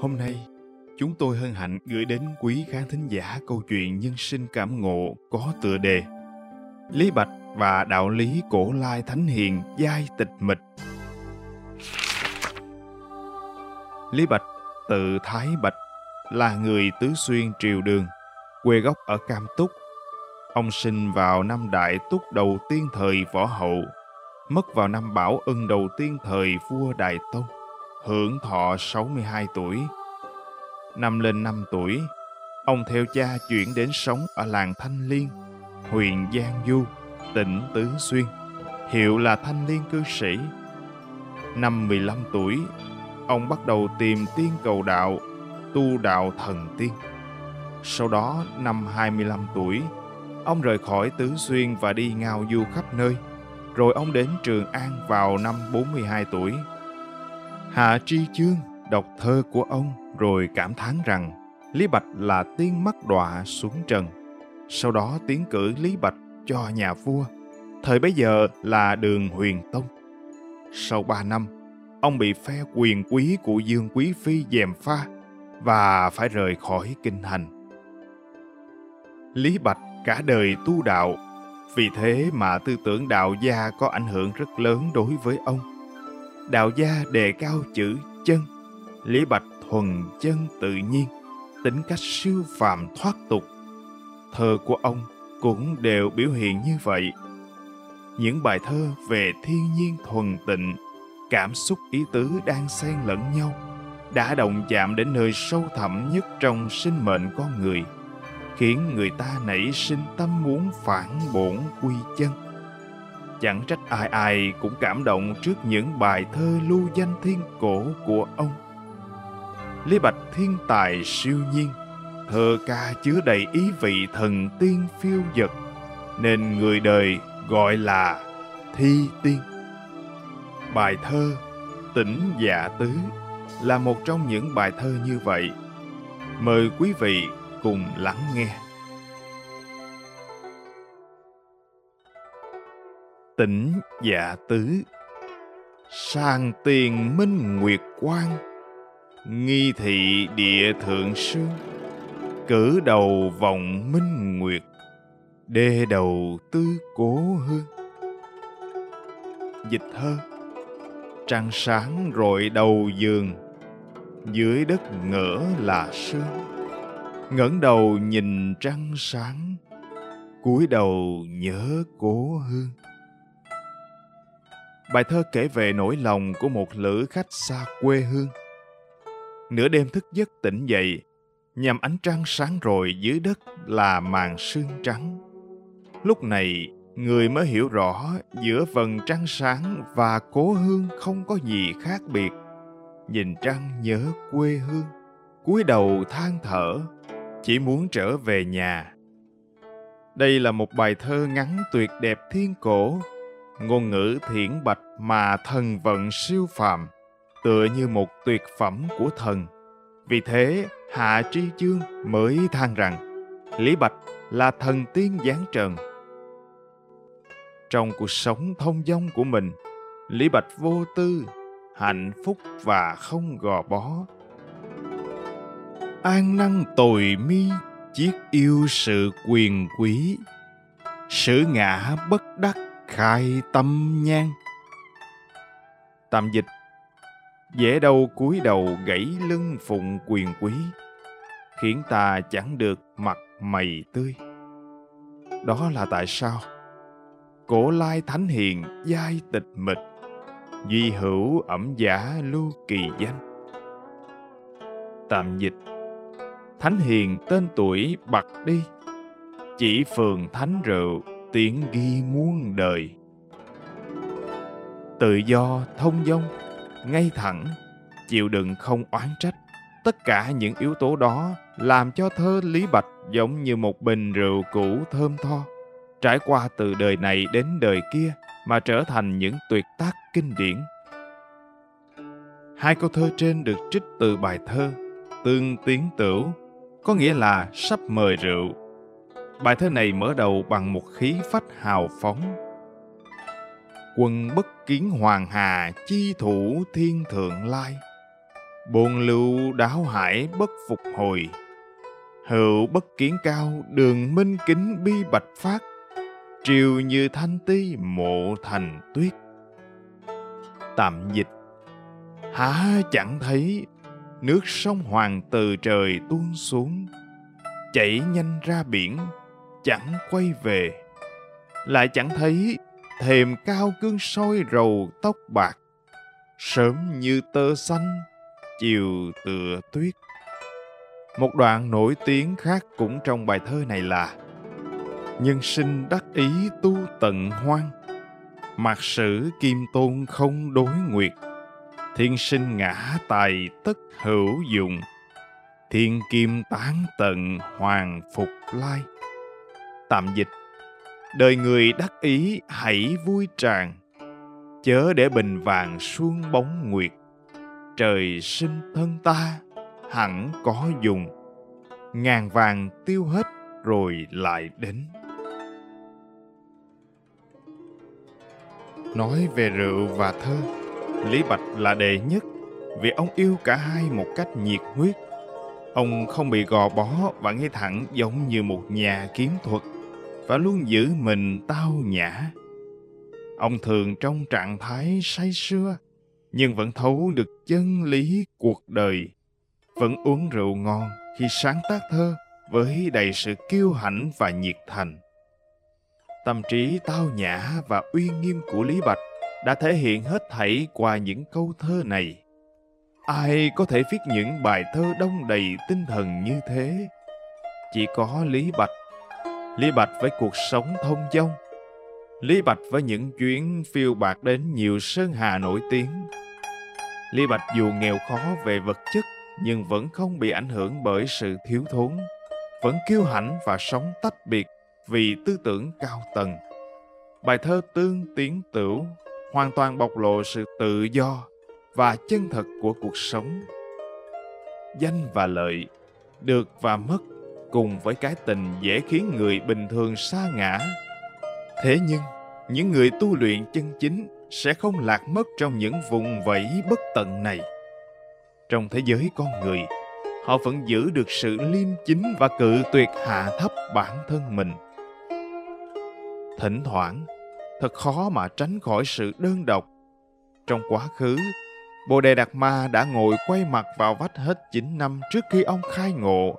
Hôm nay, chúng tôi hân hạnh gửi đến quý khán thính giả câu chuyện nhân sinh cảm ngộ có tựa đề Lý Bạch và đạo lý cổ lai thánh hiền giai tịch mịch. Lý Bạch tự Thái Bạch là người tứ xuyên triều đường, quê gốc ở Cam Túc. Ông sinh vào năm Đại Túc đầu tiên thời Võ Hậu, mất vào năm Bảo Ân đầu tiên thời vua Đại Tông, hưởng thọ 62 tuổi Năm lên năm tuổi, ông theo cha chuyển đến sống ở làng Thanh Liên, huyện Giang Du, tỉnh Tứ Xuyên, hiệu là Thanh Liên cư sĩ. Năm 15 tuổi, ông bắt đầu tìm tiên cầu đạo, tu đạo thần tiên. Sau đó, năm 25 tuổi, ông rời khỏi Tứ Xuyên và đi ngao du khắp nơi. Rồi ông đến Trường An vào năm 42 tuổi. Hạ Tri Chương đọc thơ của ông rồi cảm thán rằng Lý Bạch là tiên mắt đọa xuống trần. Sau đó tiến cử Lý Bạch cho nhà vua, thời bấy giờ là đường huyền tông. Sau ba năm, ông bị phe quyền quý của Dương Quý Phi dèm pha và phải rời khỏi kinh thành. Lý Bạch cả đời tu đạo, vì thế mà tư tưởng đạo gia có ảnh hưởng rất lớn đối với ông. Đạo gia đề cao chữ chân, Lý Bạch thuần chân tự nhiên, tính cách siêu phàm thoát tục. Thơ của ông cũng đều biểu hiện như vậy. Những bài thơ về thiên nhiên thuần tịnh, cảm xúc ý tứ đang xen lẫn nhau, đã động chạm đến nơi sâu thẳm nhất trong sinh mệnh con người, khiến người ta nảy sinh tâm muốn phản bổn quy chân. Chẳng trách ai ai cũng cảm động trước những bài thơ lưu danh thiên cổ của ông. Lý Bạch thiên tài siêu nhiên, thơ ca chứa đầy ý vị thần tiên phiêu dật, nên người đời gọi là thi tiên. Bài thơ Tỉnh Dạ Tứ là một trong những bài thơ như vậy. Mời quý vị cùng lắng nghe. Tỉnh Dạ Tứ. Sàng tiền minh nguyệt quang, nghi thị địa thượng sương. Cử đầu vọng minh nguyệt, đê đầu tư cố hương dịch thơ, trăng sáng rọi đầu giường, dưới đất ngỡ là sương. Ngẩng đầu nhìn trăng sáng, cúi đầu nhớ cố hương bài thơ kể về nỗi lòng của một lữ khách xa quê hương nửa đêm thức giấc tỉnh dậy, nhằm ánh trăng sáng rồi dưới đất là màn sương trắng. Lúc này, người mới hiểu rõ giữa vầng trăng sáng và cố hương không có gì khác biệt. Nhìn trăng nhớ quê hương, cúi đầu than thở, chỉ muốn trở về nhà. Đây là một bài thơ ngắn tuyệt đẹp thiên cổ, ngôn ngữ thiển bạch mà thần vận siêu phàm tựa như một tuyệt phẩm của thần. Vì thế, Hạ Tri Chương mới than rằng Lý Bạch là thần tiên giáng trần. Trong cuộc sống thông dong của mình, Lý Bạch vô tư, hạnh phúc và không gò bó. An năng tồi mi, chiết yêu sự quyền quý, sử ngã bất đắc khai tâm nhan. Tạm dịch, dễ đâu cúi đầu gãy lưng phụng quyền quý, khiến ta chẳng được mặt mày tươi. Đó là tại sao? Cổ lai thánh hiền giai tịch mịch, duy hữu ẩm giả lưu kỳ danh. Tạm dịch, thánh hiền tên tuổi bật đi, chỉ phường thánh rượu tiếng ghi muôn đời tự do, thông dong, ngay thẳng, chịu đựng không oán trách. Tất cả những yếu tố đó làm cho thơ Lý Bạch giống như một bình rượu cũ thơm tho, trải qua từ đời này đến đời kia mà trở thành những tuyệt tác kinh điển. Hai câu thơ trên được trích từ bài thơ Tương Tiến Tửu, có nghĩa là sắp mời rượu. Bài thơ này mở đầu bằng một khí phách hào phóng. Quân bất kiến hoàng hà chi thủ thiên thượng lai. Bồn lưu đáo hải bất phục hồi. Hữu bất kiến cao đường minh kính bi bạch phát. Triều như thanh ti mộ thành tuyết. Tạm dịch Há chẳng thấy nước sông Hoàng từ trời tuôn xuống, chảy nhanh ra biển, chẳng quay về. Lại chẳng thấy thềm cao cương soi rầu tóc bạc, sớm như tơ xanh, chiều tựa tuyết. Một đoạn nổi tiếng khác cũng trong bài thơ này là Nhân sinh đắc ý tu tận hoang, Mạc sử kim tôn không đối nguyệt, thiên sinh ngã tài tất hữu dụng thiên kim tán tận hoàng phục lai tạm dịch. Đời người đắc ý hãy vui tràn, chớ để bình vàng suông bóng nguyệt. Trời sinh thân ta, hẳn có dùng, ngàn vàng tiêu hết rồi lại đến. Nói về rượu và thơ, Lý Bạch là đệ nhất, vì ông yêu cả hai một cách nhiệt huyết. Ông không bị gò bó và ngay thẳng giống như một nhà kiếm thuật và luôn giữ mình tao nhã. Ông thường trong trạng thái say sưa nhưng vẫn thấu được chân lý cuộc đời, vẫn uống rượu ngon khi sáng tác thơ với đầy sự kiêu hãnh và nhiệt thành. Tâm trí tao nhã và uy nghiêm của Lý Bạch đã thể hiện hết thảy qua những câu thơ này. Ai có thể viết những bài thơ đông đầy tinh thần như thế? Chỉ có Lý Bạch. Lý Bạch với cuộc sống thông dong. Lý Bạch với những chuyến phiêu bạc đến nhiều sơn hà nổi tiếng. Lý Bạch dù nghèo khó về vật chất nhưng vẫn không bị ảnh hưởng bởi sự thiếu thốn, vẫn kiêu hãnh và sống tách biệt vì tư tưởng cao tầng. Bài thơ Tương Tiến Tửu hoàn toàn bộc lộ sự tự do và chân thật của cuộc sống danh và lợi được và mất cùng với cái tình dễ khiến người bình thường sa ngã thế nhưng những người tu luyện chân chính sẽ không lạc mất trong những vùng vẫy bất tận này trong thế giới con người họ vẫn giữ được sự liêm chính và cự tuyệt hạ thấp bản thân mình thỉnh thoảng thật khó mà tránh khỏi sự đơn độc. Trong quá khứ, Bồ Đề Đạt Ma đã ngồi quay mặt vào vách hết 9 năm trước khi ông khai ngộ.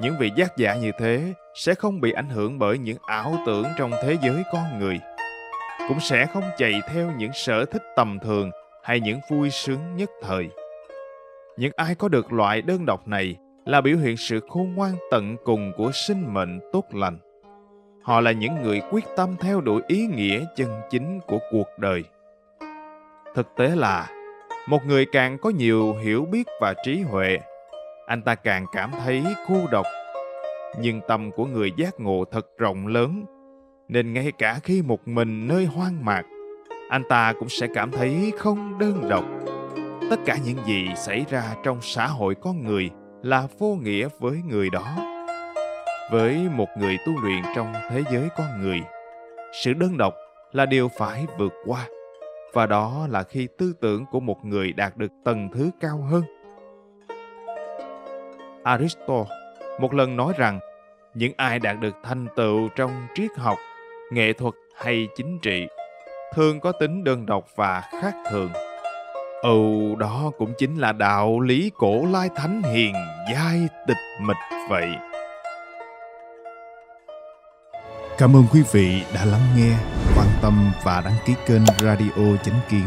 Những vị giác giả như thế sẽ không bị ảnh hưởng bởi những ảo tưởng trong thế giới con người. Cũng sẽ không chạy theo những sở thích tầm thường hay những vui sướng nhất thời. Những ai có được loại đơn độc này là biểu hiện sự khôn ngoan tận cùng của sinh mệnh tốt lành. Họ là những người quyết tâm theo đuổi ý nghĩa chân chính của cuộc đời. Thực tế là, một người càng có nhiều hiểu biết và trí huệ, anh ta càng cảm thấy cô độc. Nhưng tâm của người giác ngộ thật rộng lớn, nên ngay cả khi một mình nơi hoang mạc, anh ta cũng sẽ cảm thấy không đơn độc. Tất cả những gì xảy ra trong xã hội con người là vô nghĩa với người đó với một người tu luyện trong thế giới con người sự đơn độc là điều phải vượt qua và đó là khi tư tưởng của một người đạt được tầng thứ cao hơn aristotle một lần nói rằng những ai đạt được thành tựu trong triết học nghệ thuật hay chính trị thường có tính đơn độc và khác thường Ừ, đó cũng chính là đạo lý cổ lai thánh hiền giai tịch mịch vậy Cảm ơn quý vị đã lắng nghe, quan tâm và đăng ký kênh Radio Chánh Kiến.